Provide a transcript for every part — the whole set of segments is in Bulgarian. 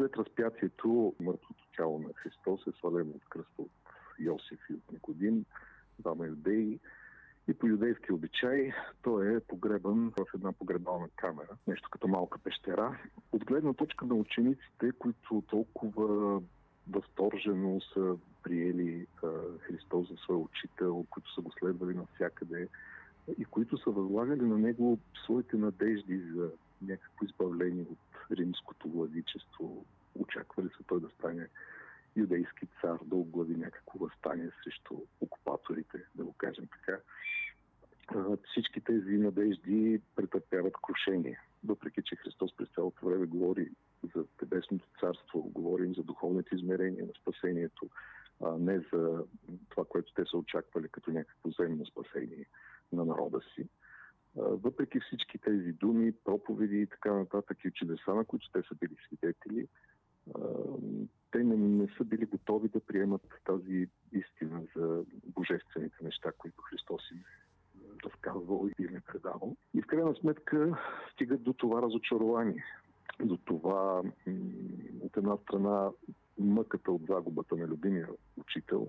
след разпятието мъртвото тяло на Христос е свалено от кръста от Йосиф и от Никодим, двама юдеи. И по юдейски обичай той е погребан в една погребална камера, нещо като малка пещера. От гледна точка на учениците, които толкова възторжено са приели Христос за свой учител, които са го следвали навсякъде и които са възлагали на него своите надежди за някакво избавление от римското владичество. Очаквали са той да стане юдейски цар, да оглави някакво възстание срещу окупаторите, да го кажем така. Всички тези надежди претърпяват крушение. Въпреки, че Христос през цялото време говори за Небесното царство, говорим за духовните измерения на спасението, а не за това, което те са очаквали като някакво земно спасение на народа си. Въпреки всички тези думи, проповеди и така нататък и чудеса, на които те са били свидетели, те не, не са били готови да приемат тази истина за божествените неща, които Христос им разказвал и им е предавал. И в крайна сметка стигат до това разочарование, до това от една страна мъката от загубата на любимия учител,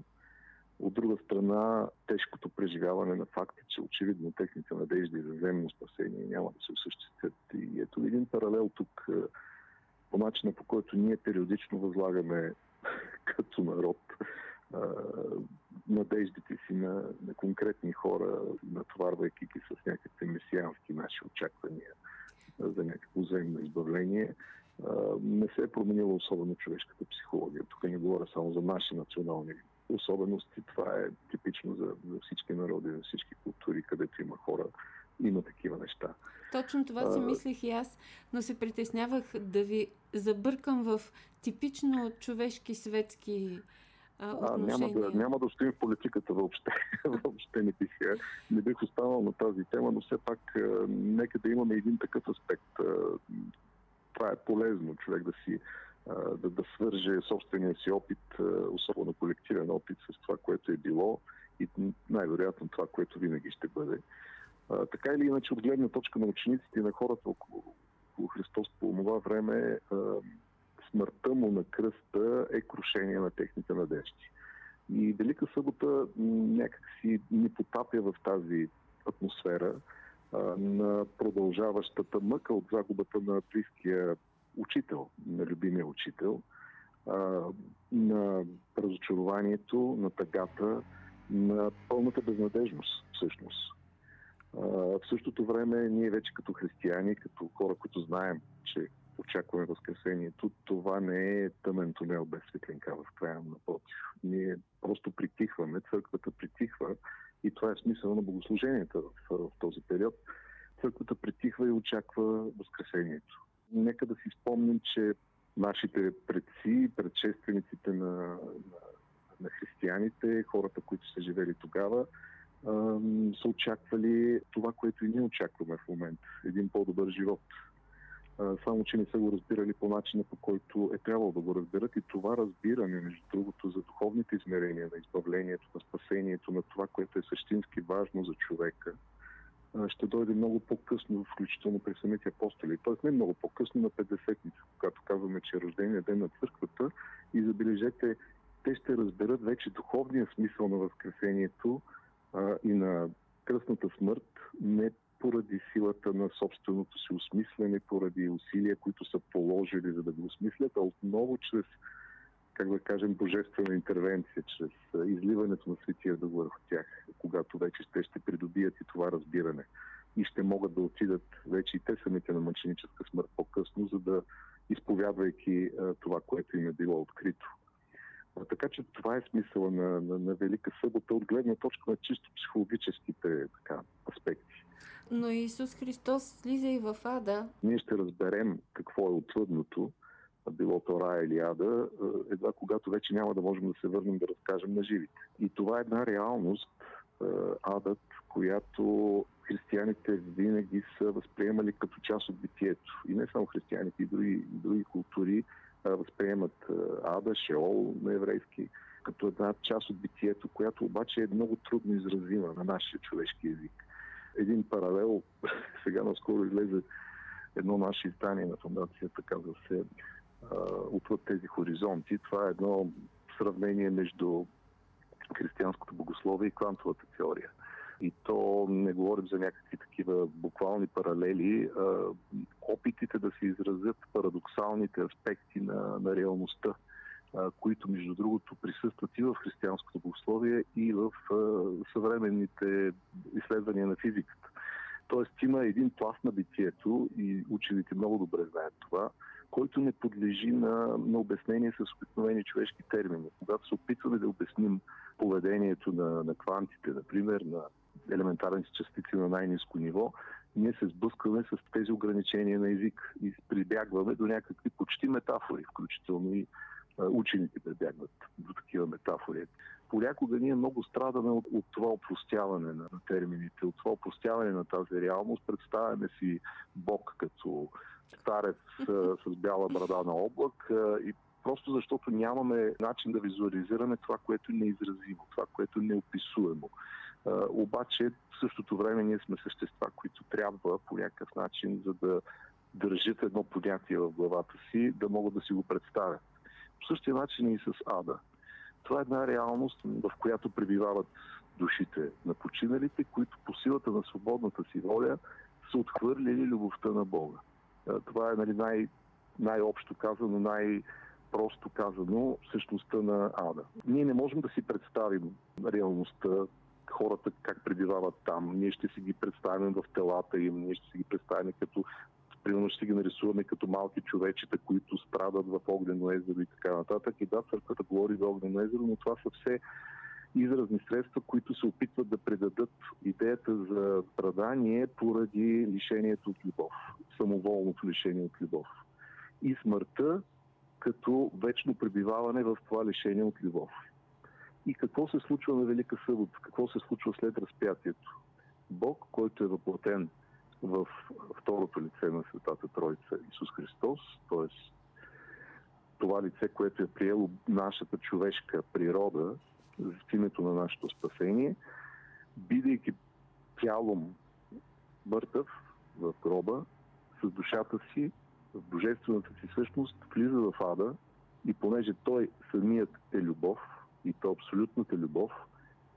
от друга страна тежкото преживяване на факта, че очевидно техните надежди за земно спасение няма да се осъществят. И ето един паралел тук по начина по който ние периодично възлагаме като народ надеждите си на, на конкретни хора, натоварвайки ги с някакви месиански наши очаквания за някакво взаимно избавление, не се е променила особено човешката психология. Тук не говоря само за наши национални особености. Това е типично за, за всички народи, за всички култури, където има хора, има такива неща. Точно това си мислих и аз, но се притеснявах да ви забъркам в типично човешки светски а, няма, да, няма да стоим в политиката въобще. въобще не бих, не бих останал на тази тема, но все пак нека да имаме един такъв аспект. Това е полезно човек да си да, да свърже собствения си опит, особено колективен опит с това, което е било и най-вероятно това, което винаги ще бъде. Така или иначе, от гледна точка на учениците и на хората около, около Христос по това време, смъртта му на кръста е крушение на техните надежди. И Велика събота някак си ни потапя в тази атмосфера на продължаващата мъка от загубата на близкия учител, на любимия учител, а, на разочарованието, на тъгата, на пълната безнадежност всъщност. А, в същото време ние вече като християни, като хора, които знаем, че очакваме Възкресението, това не е тъмен тунел без светлинка в края, напротив. Ние просто притихваме, църквата притихва и това е смисъл на богослуженията в, в този период. Църквата притихва и очаква Възкресението. Нека да си спомним, че нашите предци, предшествениците на, на, на християните, хората, които са живели тогава, са очаквали това, което и ние очакваме в момента. Един по-добър живот. Само, че не са го разбирали по начина, по който е трябвало да го разберат. И това разбиране, между другото, за духовните измерения на избавлението, на спасението, на това, което е същински важно за човека, ще дойде много по-късно, включително при самите апостоли. Тоест не много по-късно, на 50-ница, когато казваме, че е рождения ден на църквата и забележете, те ще разберат вече духовния смисъл на Възкресението а, и на кръстната смърт, не поради силата на собственото си осмислене, поради усилия, които са положили за да го осмислят, а отново чрез как да кажем, божествена интервенция, чрез изливането на Светия Дух върху тях, когато вече те ще придобият и това разбиране и ще могат да отидат вече и те самите на мъченическа смърт по-късно, за да изповядвайки това, което им е било открито. А, така че това е смисъла на, на, на Велика събота от гледна точка на чисто психологическите така, аспекти. Но Исус Христос слиза и в ада. Ние ще разберем какво е отвъдното, било то рая или ада, е, едва когато вече няма да можем да се върнем да разкажем на живите. И това е една реалност, е, адът, която християните винаги са възприемали като част от битието. И не само християните, и други, други култури е, възприемат ада, шеол на еврейски, като една част от битието, която обаче е много трудно изразима на нашия човешки език. Един паралел, сега наскоро излезе едно наше издание на фундацията, казва се отвъд тези хоризонти. Това е едно сравнение между християнското богословие и квантовата теория. И то не говорим за някакви такива буквални паралели, а опитите да се изразят парадоксалните аспекти на, на реалността, а, които между другото присъстват и в християнското богословие, и в а, съвременните изследвания на физиката. Тоест има един пласт на битието и учените много добре знаят това, който не подлежи на, на обяснение с обикновени човешки термини. Когато се опитваме да обясним поведението на, на квантите, например, на елементарните частици на най-низко ниво, ние се сблъскваме с тези ограничения на език и прибягваме до някакви почти метафори, включително и учените прибягват до такива метафори. Понякога ние много страдаме от, от това опростяване на, термините, от това опростяване на тази реалност. Представяме си Бог като старец с, бяла брада на облак и просто защото нямаме начин да визуализираме това, което е неизразимо, това, което е неописуемо. Обаче в същото време ние сме същества, които трябва по някакъв начин, за да държат едно понятие в главата си, да могат да си го представят. По същия начин и с Ада. Това е една реалност, в която пребивават душите на починалите, които по силата на свободната си воля са отхвърлили любовта на Бога. Това е нали, най- най-общо казано, най-просто казано същността на Ада. Ние не можем да си представим реалността, хората как пребивават там. Ние ще си ги представим в телата им, ние ще си ги представим като примерно ще ги нарисуваме като малки човечета, които страдат в огнено езеро и така нататък. И да, църквата говори за огнено езеро, но това са все изразни средства, които се опитват да предадат идеята за страдание поради лишението от любов, самоволното лишение от любов. И смъртта като вечно пребиваване в това лишение от любов. И какво се случва на Велика събота? Какво се случва след разпятието? Бог, който е въплатен в второто лице на Светата Троица Исус Христос, т.е. това лице, което е приело нашата човешка природа в името на нашето спасение, бидейки тялом мъртъв в гроба, с душата си, в божествената си същност, влиза в ада и понеже той самият е любов, и то абсолютната любов,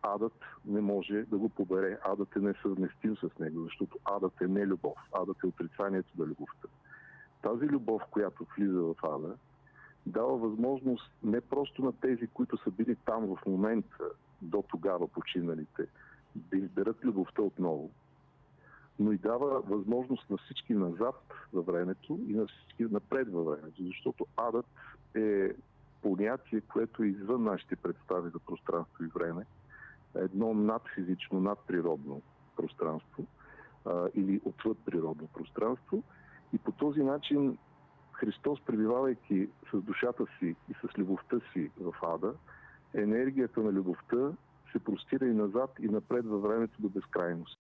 адът не може да го побере. Адът е несъвместим с него, защото адът е не любов. Адът е отрицанието на любовта. Тази любов, която влиза в ада, дава възможност не просто на тези, които са били там в момента, до тогава починалите, да изберат любовта отново, но и дава възможност на всички назад във времето и на всички напред във времето, защото адът е понятие, което е извън нашите представи за пространство и време, едно надфизично, надприродно пространство а, или отвъд природно пространство. И по този начин Христос, пребивавайки с душата си и с любовта си в ада, енергията на любовта се простира и назад и напред във времето до безкрайност.